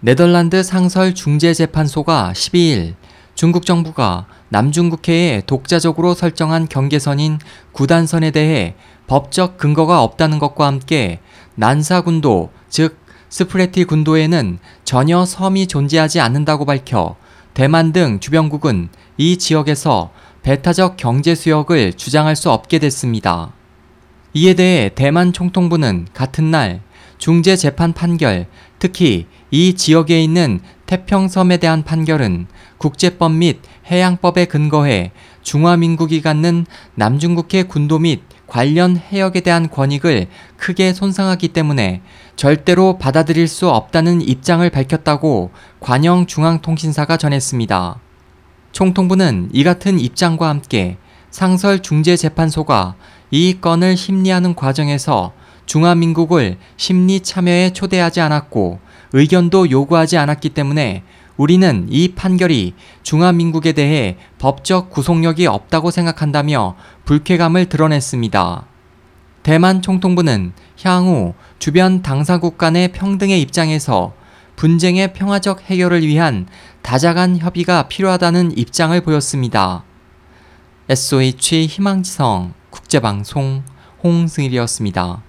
네덜란드 상설 중재재판소가 12일 중국 정부가 남중국해에 독자적으로 설정한 경계선인 구단선에 대해 법적 근거가 없다는 것과 함께 난사군도, 즉 스프레티 군도에는 전혀 섬이 존재하지 않는다고 밝혀 대만 등 주변국은 이 지역에서 배타적 경제 수역을 주장할 수 없게 됐습니다. 이에 대해 대만 총통부는 같은 날 중재 재판 판결, 특히 이 지역에 있는 태평섬에 대한 판결은 국제법 및 해양법에 근거해 중화민국이 갖는 남중국해 군도 및 관련 해역에 대한 권익을 크게 손상하기 때문에 절대로 받아들일 수 없다는 입장을 밝혔다고 관영 중앙통신사가 전했습니다. 총통부는 이 같은 입장과 함께 상설 중재재판소가 이 건을 심리하는 과정에서 중화민국을 심리 참여에 초대하지 않았고 의견도 요구하지 않았기 때문에 우리는 이 판결이 중화민국에 대해 법적 구속력이 없다고 생각한다며 불쾌감을 드러냈습니다. 대만 총통부는 향후 주변 당사국 간의 평등의 입장에서 분쟁의 평화적 해결을 위한 다자간 협의가 필요하다는 입장을 보였습니다. SOH 희망지성 국제방송 홍승일이었습니다.